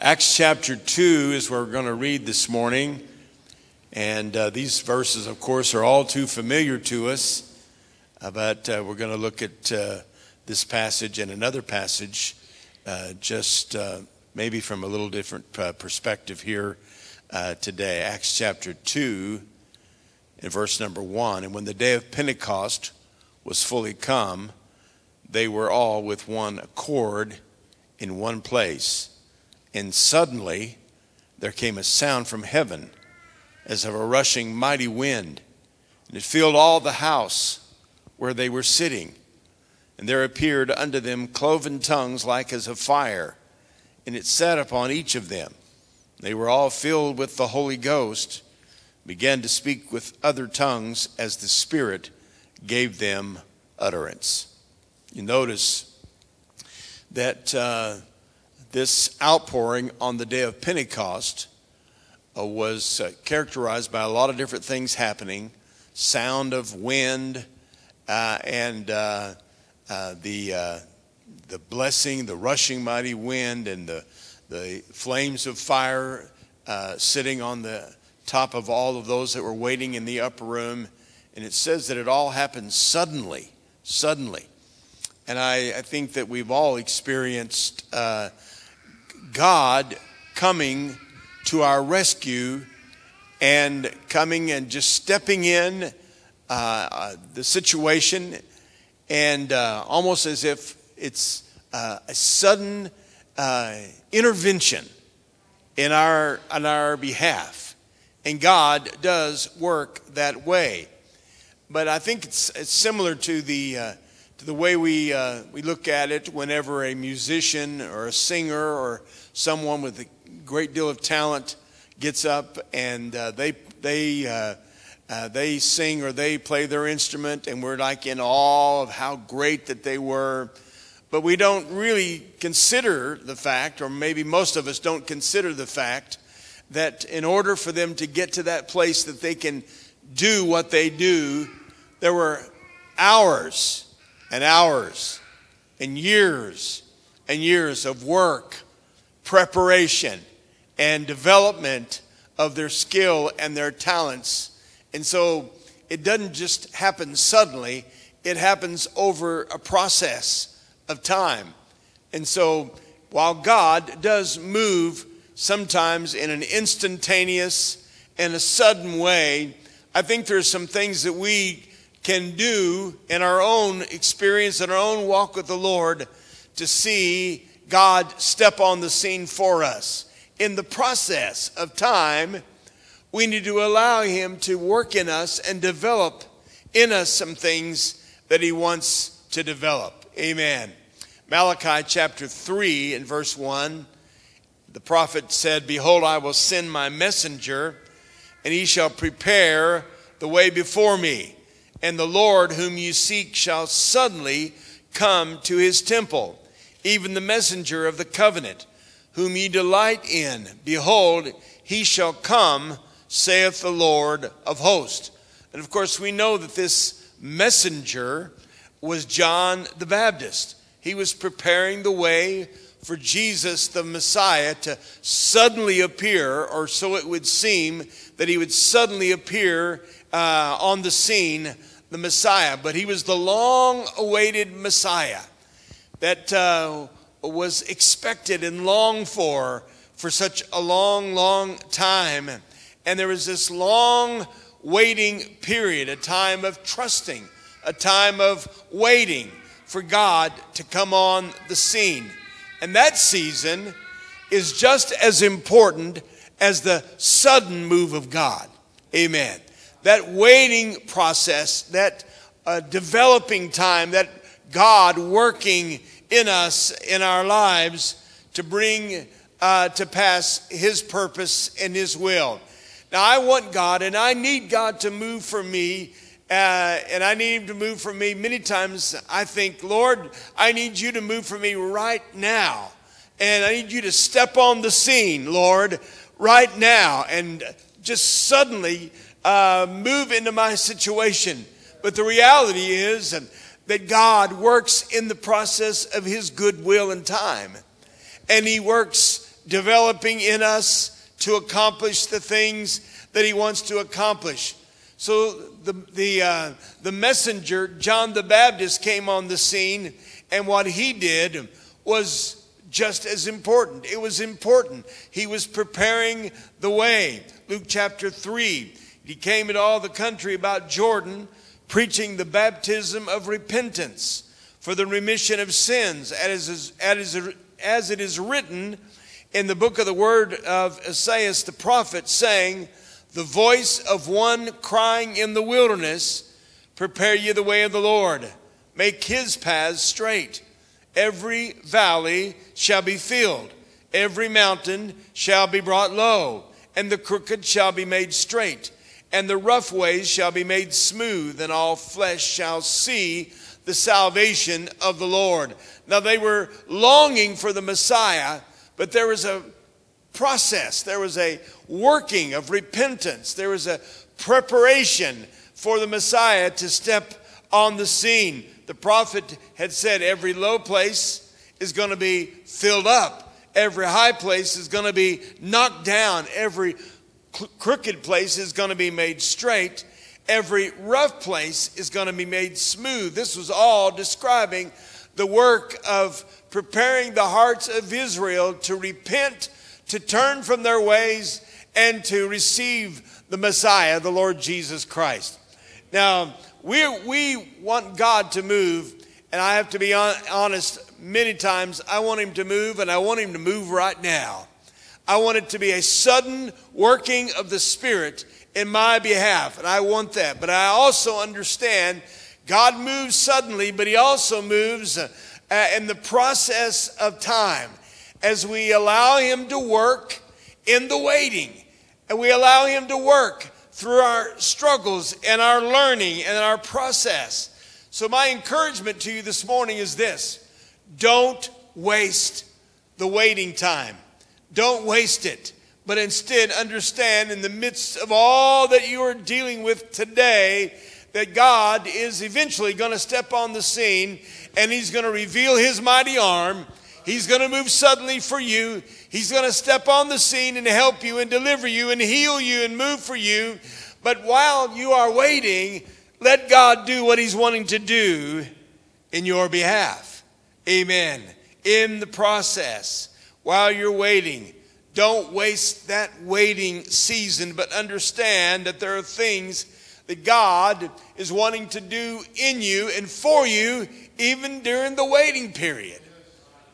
Acts chapter 2 is where we're going to read this morning. And uh, these verses, of course, are all too familiar to us. Uh, but uh, we're going to look at uh, this passage and another passage uh, just uh, maybe from a little different perspective here today. Acts chapter 2 in verse number 1. And when the day of Pentecost was fully come, they were all with one accord in one place. And suddenly there came a sound from heaven as of a rushing mighty wind, and it filled all the house where they were sitting. And there appeared unto them cloven tongues like as of fire, and it sat upon each of them. They were all filled with the Holy Ghost, began to speak with other tongues as the Spirit gave them utterance. You notice that uh, this outpouring on the day of Pentecost uh, was uh, characterized by a lot of different things happening sound of wind, uh, and uh, uh, the, uh, the blessing, the rushing mighty wind, and the, the flames of fire sitting on the top of all of those that were waiting in the upper room. And it says that it all happened suddenly, suddenly. And I, I think that we've all experienced God coming to our rescue and coming and just stepping in uh, uh, the situation and uh, almost as if it's uh, a sudden uh, intervention in our, on our behalf. And God does work that way. But I think it's, it's similar to the, uh, to the way we, we look at it whenever a musician or a singer or someone with a great deal of talent gets up and uh, they they uh, uh, they sing or they play their instrument, and we're like in awe of how great that they were. But we don't really consider the fact, or maybe most of us don't consider the fact, that in order for them to get to that place that they can do what they do, there were hours and hours and years and years of work preparation and development of their skill and their talents. And so it doesn't just happen suddenly, it happens over a process of time. And so while God does move sometimes in an instantaneous and a sudden way, I think there's some things that we can do in our own experience, in our own walk with the Lord, to see God step on the scene for us. In the process of time, we need to allow Him to work in us and develop in us some things that He wants to develop. Amen. Malachi chapter 3 and verse 1, the prophet said, Behold, I will send my messenger, and he shall prepare the way before me. And the Lord whom you seek shall suddenly come to his temple even the messenger of the covenant, whom ye delight in. Behold, he shall come, saith the Lord of hosts. And of course, we know that this messenger was John the Baptist. He was preparing the way for Jesus the Messiah to suddenly appear, or so it would seem that he would suddenly appear uh, on the scene, the Messiah. But he was the long awaited Messiah that uh, was expected and longed for for such a long, long time. And there was this long waiting period, a time of trusting, a time of waiting for God to come on the scene. And that season is just as important as the sudden move of God. Amen. That waiting process, that uh, developing time, that God working in us, in our lives, to bring uh, to pass His purpose and His will. Now, I want God, and I need God to move for me, uh, and I need Him to move for me. Many times I think, Lord, I need you to move for me right now. And I need you to step on the scene, Lord, right now, and just suddenly uh, move into my situation. But the reality is, that God works in the process of His goodwill and time. And He works developing in us to accomplish the things that He wants to accomplish. So the, the, uh, the messenger, John the Baptist, came on the scene, and what he did was just as important. It was important. He was preparing the way. Luke chapter 3. He came into all the country about Jordan, preaching the baptism of repentance for the remission of sins, as, it is written in the book of the word of Isaiah the prophet, saying, The voice of one crying in the wilderness, Prepare ye the way of the Lord, make his paths straight. Every valley shall be filled, every mountain shall be brought low, and the crooked shall be made straight, and the rough ways shall be made smooth, and all flesh shall see the salvation of the Lord. Now they were longing for the Messiah, but there was a process, there was a working of repentance, there was a preparation for the Messiah to step on the scene. The prophet had said every low place is going to be filled up, every high place is going to be knocked down, every crooked place is going to be made straight, every rough place is going to be made smooth. This was all describing the work of preparing the hearts of Israel to repent, to turn from their ways, and to receive the Messiah, the Lord Jesus Christ. Now, we, we want God to move, and I have to be honest, many times I want Him to move, and I want Him to move right now. I want it to be a sudden working of the Spirit in my behalf, and I want that. But I also understand God moves suddenly, but He also moves uh, in the process of time as we allow Him to work in the waiting, and we allow Him to work through our struggles and our learning and our process. So, my encouragement to you this morning is this don't waste the waiting time, don't waste it but instead understand in the midst of all that you are dealing with today that God is eventually going to step on the scene and He's going to reveal His mighty arm. He's going to move suddenly for you. He's going to step on the scene and help you and deliver you and heal you and move for you. But while you are waiting, let God do what He's wanting to do in your behalf. Amen. In the process, while you're waiting, don't waste that waiting season, but understand that there are things that God is wanting to do in you and for you even during the waiting period.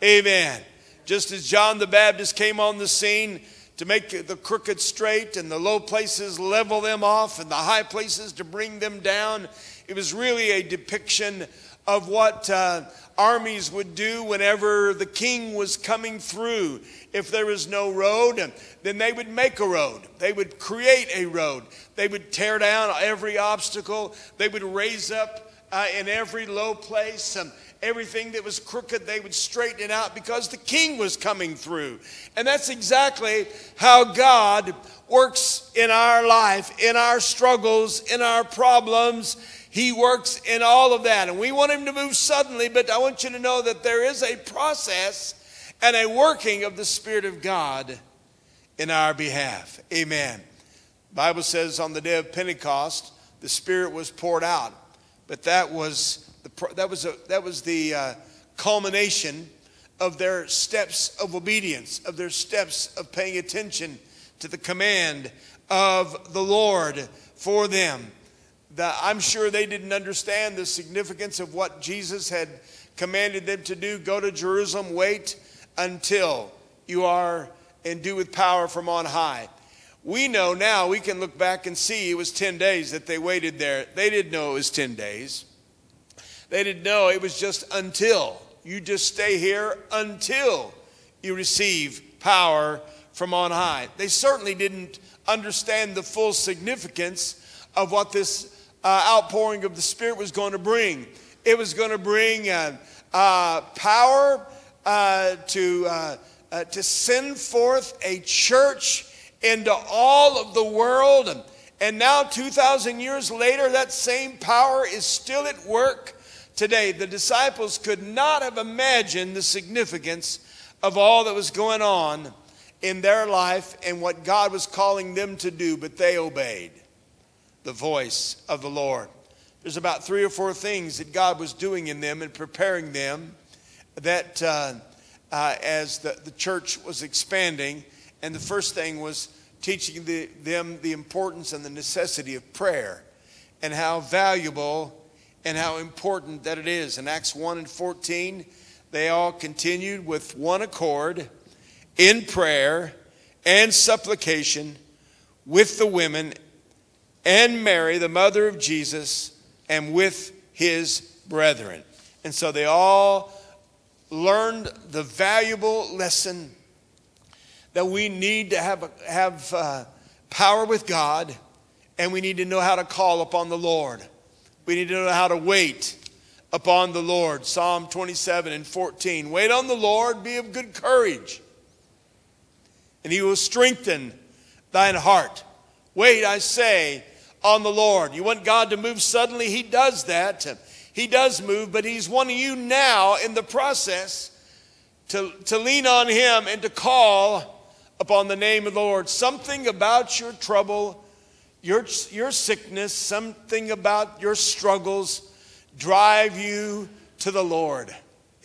Amen. Just as John the Baptist came on the scene to make the crooked straight and the low places level them off and the high places to bring them down, it was really a depiction of what uh, armies would do whenever the king was coming through if there was no road, then they would make a road. They would create a road. They would tear down every obstacle. They would raise up uh, in every low place. Um, everything that was crooked, they would straighten it out because the king was coming through. And that's exactly how God works in our life, in our struggles, in our problems. He works in all of that. And we want him to move suddenly, but I want you to know that there is a process and a working of the Spirit of God in our behalf. Amen. The Bible says on the day of Pentecost, the Spirit was poured out, but that was the, that was a, that was the uh, culmination of their steps of obedience, of their steps of paying attention to the command of the Lord for them. I'm sure they didn't understand the significance of what Jesus had commanded them to do go to Jerusalem, wait until you are endued with power from on high. We know now, we can look back and see it was 10 days that they waited there. They didn't know it was 10 days. They didn't know it was just until. You just stay here until you receive power from on high. They certainly didn't understand the full significance of what this uh, outpouring of the Spirit was going to bring. It was going to bring uh, uh, power uh, to, uh, uh, to send forth a church into all of the world. And, and now, 2,000 years later, that same power is still at work today. The disciples could not have imagined the significance of all that was going on in their life and what God was calling them to do, but they obeyed the voice of the Lord. There's about three or four things that God was doing in them and preparing them that uh, uh, as the, the church was expanding. And the first thing was teaching the, them the importance and the necessity of prayer and how valuable and how important that it is. In Acts 1 and 14, they all continued with one accord in prayer and supplication with the women and Mary, the mother of Jesus, and with his brethren. And so they all learned the valuable lesson that we need to have, have uh, power with God and we need to know how to call upon the Lord. We need to know how to wait upon the Lord. Psalm 27 and 14. Wait on the Lord, be of good courage, and he will strengthen thine heart. Wait, I say, on the Lord. You want God to move suddenly? He does that. He does move, but He's wanting you now in the process to, to lean on Him and to call upon the name of the Lord. Something about your trouble, your, your sickness, something about your struggles drive you to the Lord.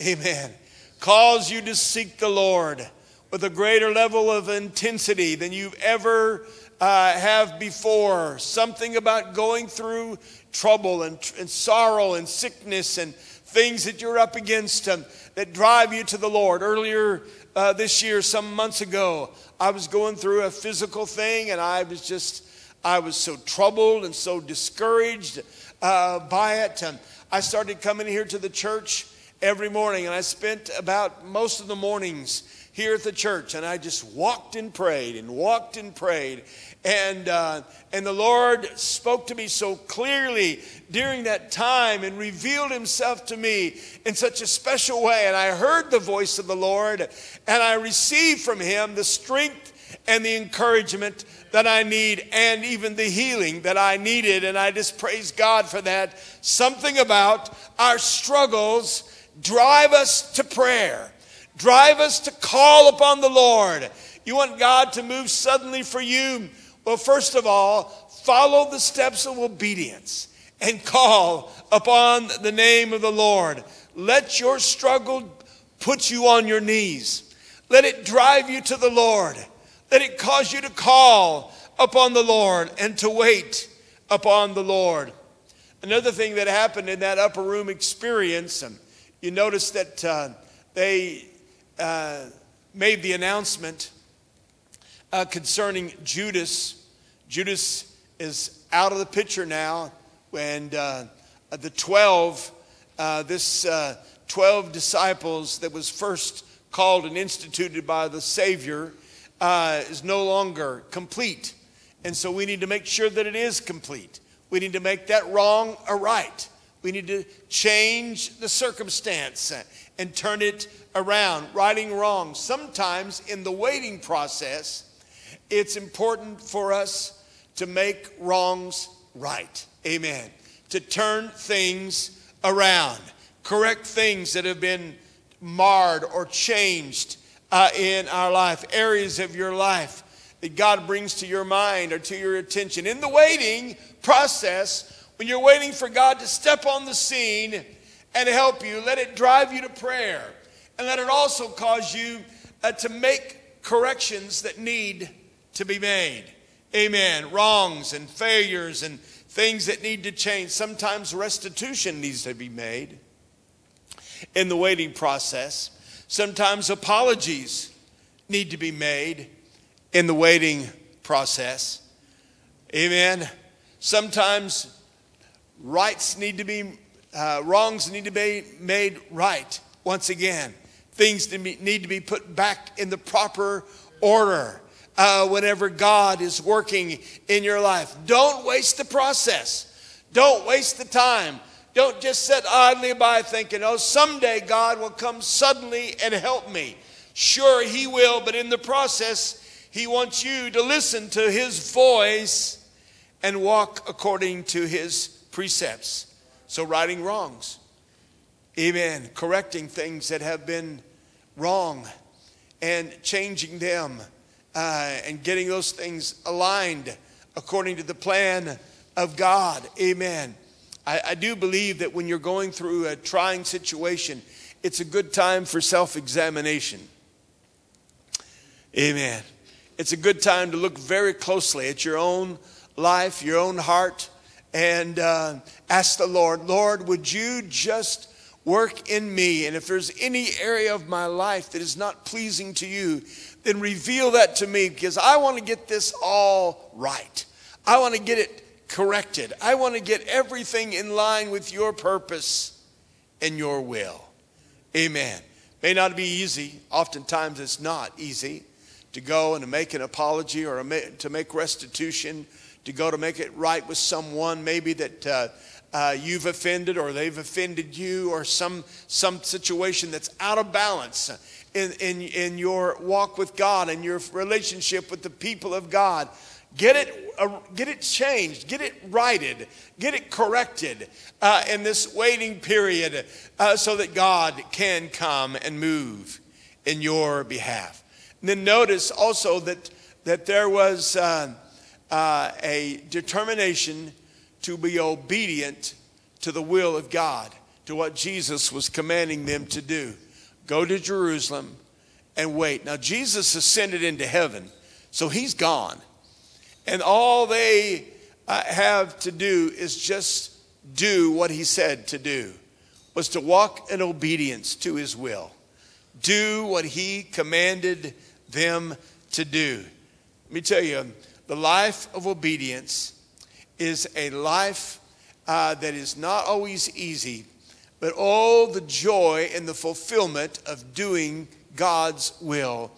Amen. Cause you to seek the Lord with a greater level of intensity than you've ever uh, have before. Something about going through trouble and, and sorrow and sickness and things that you're up against um, that drive you to the Lord. Earlier uh, this year, some months ago, I was going through a physical thing and I was just, I was so troubled and so discouraged uh, by it. Um, I started coming here to the church every morning and I spent about most of the mornings here at the church and I just walked and prayed and walked and prayed and, uh, and the Lord spoke to me so clearly during that time and revealed himself to me in such a special way. And I heard the voice of the Lord and I received from him the strength and the encouragement that I need and even the healing that I needed. And I just praise God for that. Something about our struggles drive us to prayer, drive us to call upon the Lord. You want God to move suddenly for you? Well, first of all, follow the steps of obedience and call upon the name of the Lord. Let your struggle put you on your knees. Let it drive you to the Lord. Let it cause you to call upon the Lord and to wait upon the Lord. Another thing that happened in that upper room experience, and you notice that uh, they uh, made the announcement uh, concerning Judas. Judas is out of the picture now, and uh, the 12, uh, this uh, 12 disciples that was first called and instituted by the Savior is no longer complete. And so we need to make sure that it is complete. We need to make that wrong a right. We need to change the circumstance and turn it around, righting wrongs. Sometimes in the waiting process, it's important for us to make wrongs right. Amen. To turn things around, correct things that have been marred or changed uh, in our life, areas of your life that God brings to your mind or to your attention. In the waiting process, when you're waiting for God to step on the scene and help you, let it drive you to prayer. And let it also cause you uh, to make corrections that need to be made. Amen. Wrongs and failures and things that need to change. Sometimes restitution needs to be made in the waiting process. Sometimes apologies need to be made in the waiting process. Amen. Sometimes rights need to be, uh, wrongs need to be made right once again. Things need to be put back in the proper order uh, whenever God is working in your life. Don't waste the process. Don't waste the time. Don't just sit idly by thinking, oh, someday God will come suddenly and help me. Sure, He will, but in the process, He wants you to listen to His voice and walk according to His precepts. So, righting wrongs. Amen. Correcting things that have been wrong and changing them uh, and getting those things aligned according to the plan of God. Amen. I, I do believe that when you're going through a trying situation, it's a good time for self examination. Amen. It's a good time to look very closely at your own life, your own heart, and uh, ask the Lord, Lord, would you just work in me? And if there's any area of my life that is not pleasing to you, then reveal that to me because I want to get this all right. I want to get it corrected. I want to get everything in line with your purpose and your will. Amen. May not be easy. Oftentimes it's not easy to go and to make an apology or to make restitution, to go to make it right with someone maybe that uh, uh, you've offended or they've offended you or some, some situation that's out of balance in, in, in your walk with God and your relationship with the people of God. Get it, uh, get it changed, get it righted, get it corrected uh, in this waiting period uh, so that God can come and move in your behalf. And then notice also that, that there was uh, a determination to be obedient to the will of God, to what Jesus was commanding them to do. Go to Jerusalem and wait. Now, Jesus ascended into heaven, so he's gone. And all they uh, have to do is just do what he said to do, was to walk in obedience to his will. Do what he commanded them to do. Let me tell you, the life of obedience is a life uh, that is not always easy, but all the joy and the fulfillment of doing God's will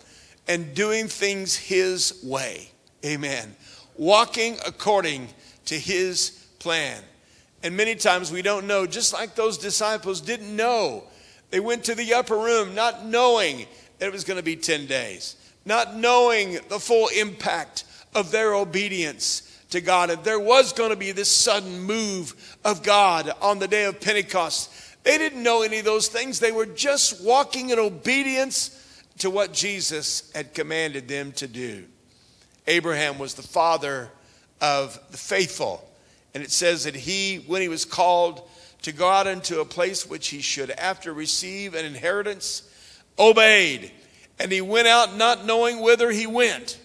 and doing things His way. Amen walking according to his plan. And many times we don't know, just like those disciples didn't know. They went to the upper room not knowing that it was going to be 10 days, not knowing the full impact of their obedience to God. And there was going to be this sudden move of God on the day of Pentecost. They didn't know any of those things. They were just walking in obedience to what Jesus had commanded them to do. Abraham was the father of the faithful. And it says that he, when he was called to go out into a place which he should after receive an inheritance, obeyed. And he went out not knowing whither he went.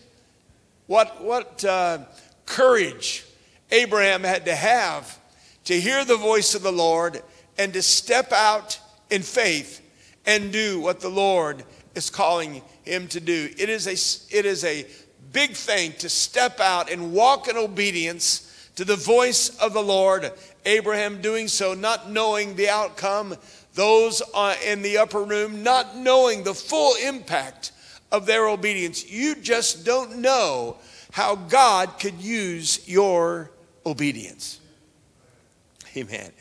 What, what uh, courage Abraham had to have to hear the voice of the Lord and to step out in faith and do what the Lord is calling him to do. It is a, it is a big thing to step out and walk in obedience to the voice of the Lord. Abraham doing so, not knowing the outcome, those uh, in the upper room, not knowing the full impact of their obedience. You just don't know how God could use your obedience. Amen.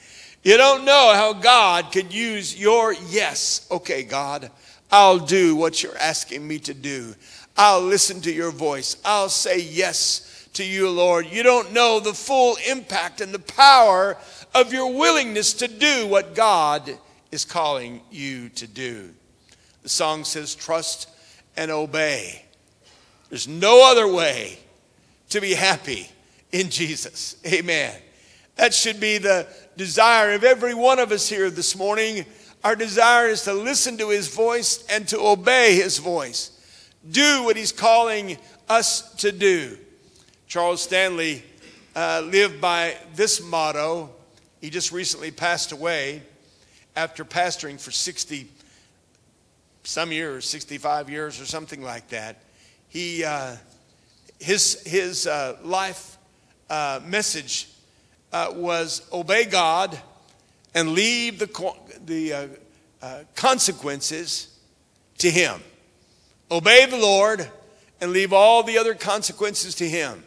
You don't know how God could use your yes. Okay, God, I'll do what you're asking me to do. I'll listen to your voice. I'll say yes to you, Lord. You don't know the full impact and the power of your willingness to do what God is calling you to do. The song says, Trust and obey. There's no other way to be happy in Jesus. Amen. That should be the desire of every one of us here this morning. Our desire is to listen to his voice and to obey his voice do what he's calling us to do. Charles Stanley uh, lived by this motto. He just recently passed away after pastoring for 60 some years, 65 years or something like that. He, uh, his, his uh, life uh, message uh, was obey God and leave the, the uh, consequences to Him. Obey the Lord and leave all the other consequences to Him.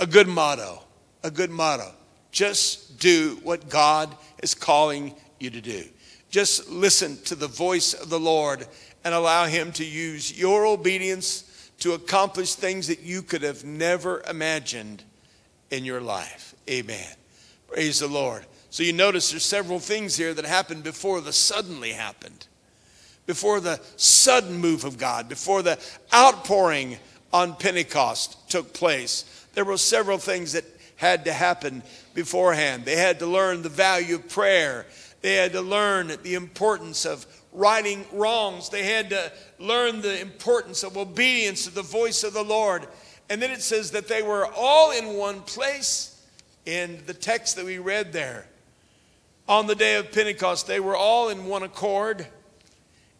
A good motto. A good motto. Just do what God is calling you to do. Just listen to the voice of the Lord and allow Him to use your obedience to accomplish things that you could have never imagined in your life. Amen. Praise the Lord. So you notice there's several things here that happened before the suddenly happened before the sudden move of God, before the outpouring on Pentecost took place. There were several things that had to happen beforehand. They had to learn the value of prayer. They had to learn the importance of righting wrongs. They had to learn the importance of obedience to the voice of the Lord. And then it says that they were all in one place in the text that we read there. On the day of Pentecost, they were all in one accord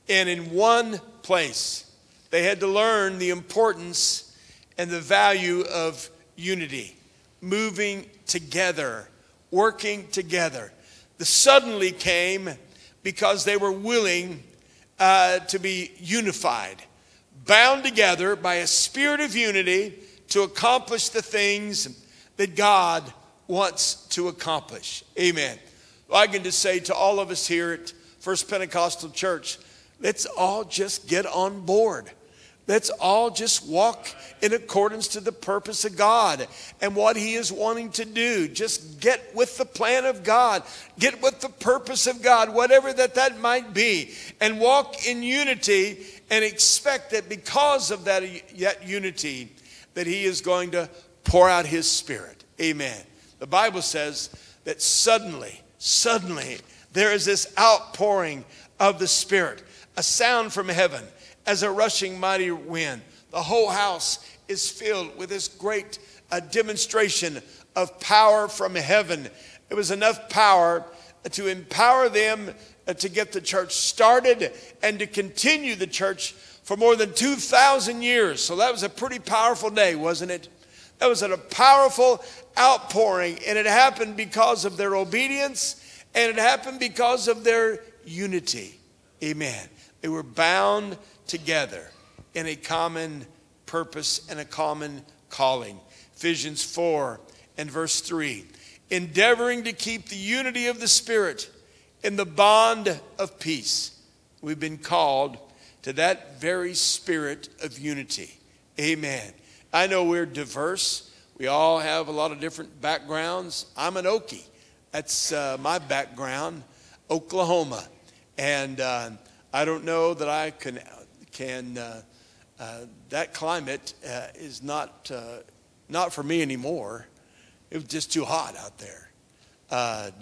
and in one place. They had to learn the importance and the value of unity, moving together, working together. The suddenly came because they were willing uh, to be unified, bound together by a spirit of unity to accomplish the things that God wants to accomplish. Amen. Well, I can just say to all of us here at First Pentecostal Church, let's all just get on board. Let's all just walk in accordance to the purpose of God and what He is wanting to do. Just get with the plan of God, get with the purpose of God, whatever that that might be, and walk in unity and expect that because of that, that unity, that He is going to pour out His Spirit. Amen. The Bible says that suddenly, suddenly, there is this outpouring of the Spirit, a sound from heaven as a rushing mighty wind. The whole house is filled with this great uh, demonstration of power from heaven. It was enough power to empower them uh, to get the church started and to continue the church for more than 2,000 years. So that was a pretty powerful day, wasn't it? That was a powerful outpouring, and it happened because of their obedience and it happened because of their unity. Amen. They were bound together in a common purpose and a common calling. Ephesians 4 and verse 3 endeavoring to keep the unity of the Spirit in the bond of peace. We've been called to that very spirit of unity. Amen. I know we're diverse. We all have a lot of different backgrounds. I'm an Okie. That's uh, my background, Oklahoma. And uh, I don't know that I can, can uh, uh that climate uh, is not, uh, not for me anymore. It was just too hot out there.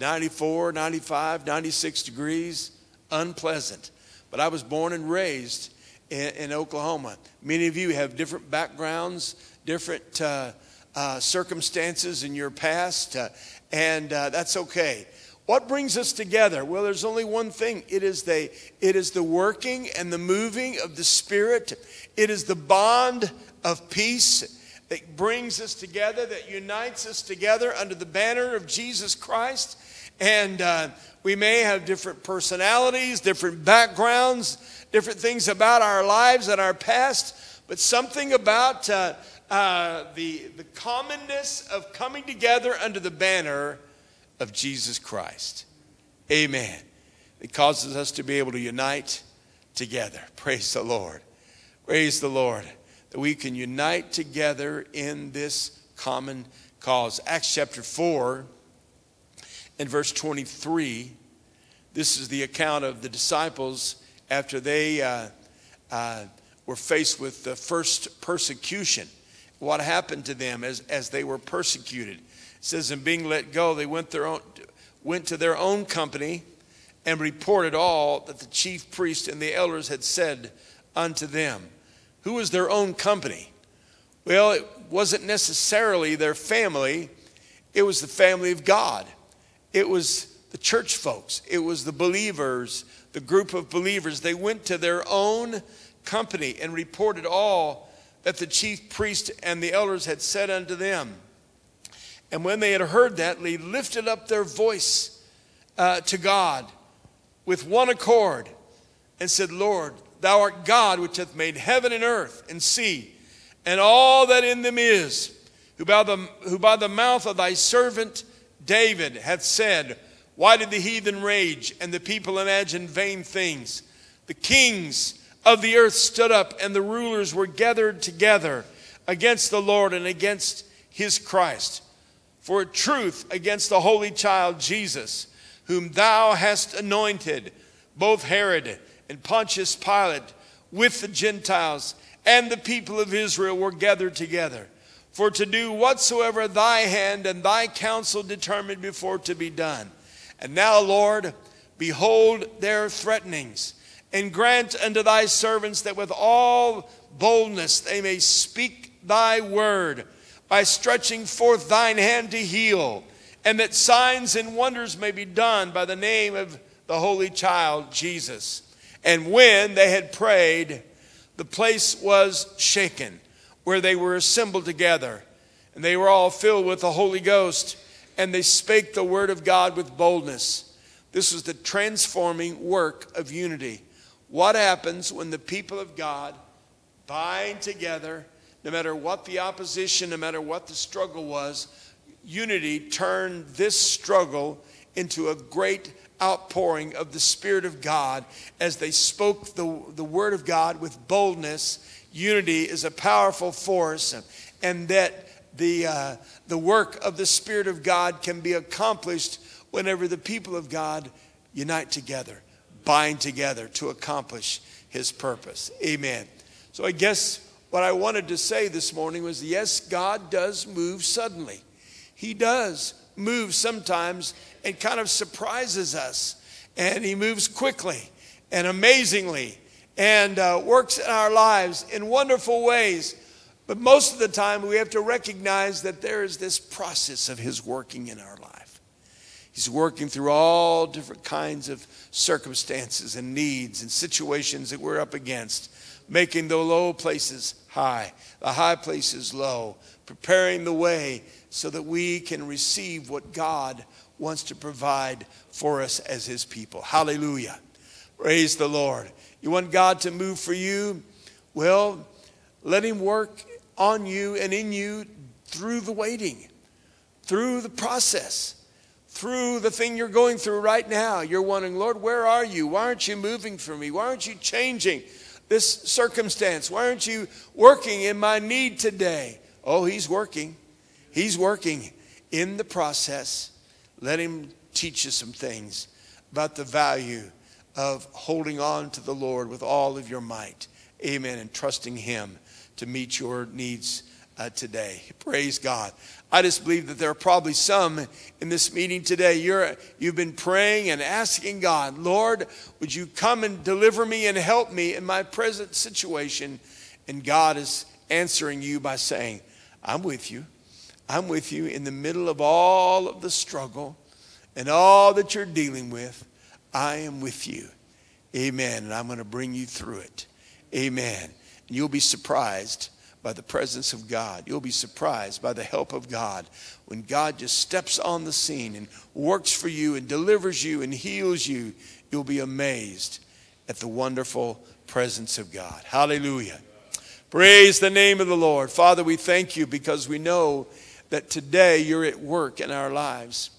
94, 95, 96 degrees, unpleasant. But I was born and raised in, in Oklahoma. Many of you have different backgrounds, different uh, uh, circumstances in your past, uh, and uh, that's okay. What brings us together? Well, there's only one thing. It is the it is the working and the moving of the Spirit. It is the bond of peace that brings us together, that unites us together under the banner of Jesus Christ. And uh, we may have different personalities, different backgrounds, different things about our lives and our past, but something about uh, uh, the, the commonness of coming together under the banner of Jesus Christ. Amen. It causes us to be able to unite together. Praise the Lord. Praise the Lord. That we can unite together in this common cause. Acts chapter 4 and verse 23. This is the account of the disciples after they uh, uh, were faced with the first persecution. What happened to them as, as they were persecuted. Says, in being let go, they went, their own, went to their own company and reported all that the chief priest and the elders had said unto them. Who was their own company? Well, it wasn't necessarily their family, it was the family of God. It was the church folks, it was the believers the group of believers, they went to their own company and reported all that the chief priest and the elders had said unto them. And when they had heard that, they lifted up their voice uh, to God with one accord and said, Lord, thou art God which hath made heaven and earth and sea and all that in them is, who by the, who by the mouth of thy servant David hath said, why did the heathen rage and the people imagine vain things? The kings of the earth stood up, and the rulers were gathered together against the Lord and against his Christ. For truth against the holy child Jesus, whom thou hast anointed, both Herod and Pontius Pilate, with the Gentiles and the people of Israel were gathered together for to do whatsoever thy hand and thy counsel determined before to be done. And now, Lord, behold their threatenings, and grant unto thy servants that with all boldness they may speak thy word by stretching forth thine hand to heal, and that signs and wonders may be done by the name of the Holy Child Jesus. And when they had prayed, the place was shaken where they were assembled together. And they were all filled with the Holy Ghost, and they spake the word of God with boldness. This was the transforming work of unity. What happens when the people of God bind together, no matter what the opposition, no matter what the struggle was? Unity turned this struggle into a great outpouring of the Spirit of God as they spoke the, the Word of God with boldness unity is a powerful force and that the, uh, the work of the Spirit of God can be accomplished whenever the people of God unite together, bind together to accomplish His purpose. Amen. So I guess what I wanted to say this morning was yes, God does move suddenly. He does move sometimes and kind of surprises us. And He moves quickly and amazingly and uh, works in our lives in wonderful ways. But most of the time, we have to recognize that there is this process of His working in our life. He's working through all different kinds of circumstances and needs and situations that we're up against, making the low places high, the high places low, preparing the way so that we can receive what God wants to provide for us as His people. Hallelujah. Praise the Lord. You want God to move for you? Well, let Him work on you and in you through the waiting, through the process, through the thing you're going through right now. You're wondering, Lord, where are you? Why aren't you moving for me? Why aren't you changing this circumstance? Why aren't you working in my need today? Oh, He's working. He's working in the process. Let Him teach you some things about the value of holding on to the Lord with all of your might. Amen. And trusting Him to meet your needs uh, today. Praise God. I just believe that there are probably some in this meeting today. You're, you've been praying and asking God, Lord, would you come and deliver me and help me in my present situation? And God is answering you by saying, I'm with you. I'm with you in the middle of all of the struggle and all that you're dealing with. I am with you. Amen. And I'm going to bring you through it. Amen. And you'll be surprised by the presence of God. You'll be surprised by the help of God when God just steps on the scene and works for you and delivers you and heals you. You'll be amazed at the wonderful presence of God. Hallelujah. Praise the name of the Lord. Father, we thank you because we know that today you're at work in our lives.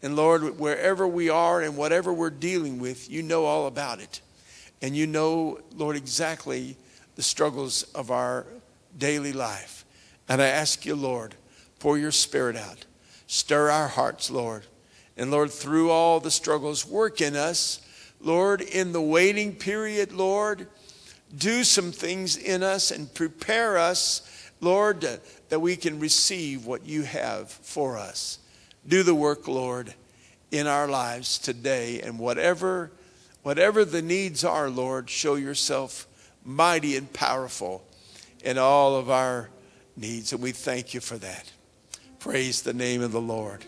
And Lord, wherever we are and whatever we're dealing with, you know all about it. And you know, Lord, exactly the struggles of our daily life. And I ask you, Lord, pour your spirit out. Stir our hearts, Lord. And Lord, through all the struggles, work in us. Lord, in the waiting period, Lord, do some things in us and prepare us, Lord, that we can receive what you have for us. Do the work, Lord, in our lives today. And whatever, whatever the needs are, Lord, show yourself mighty and powerful in all of our needs. And we thank you for that. Praise the name of the Lord.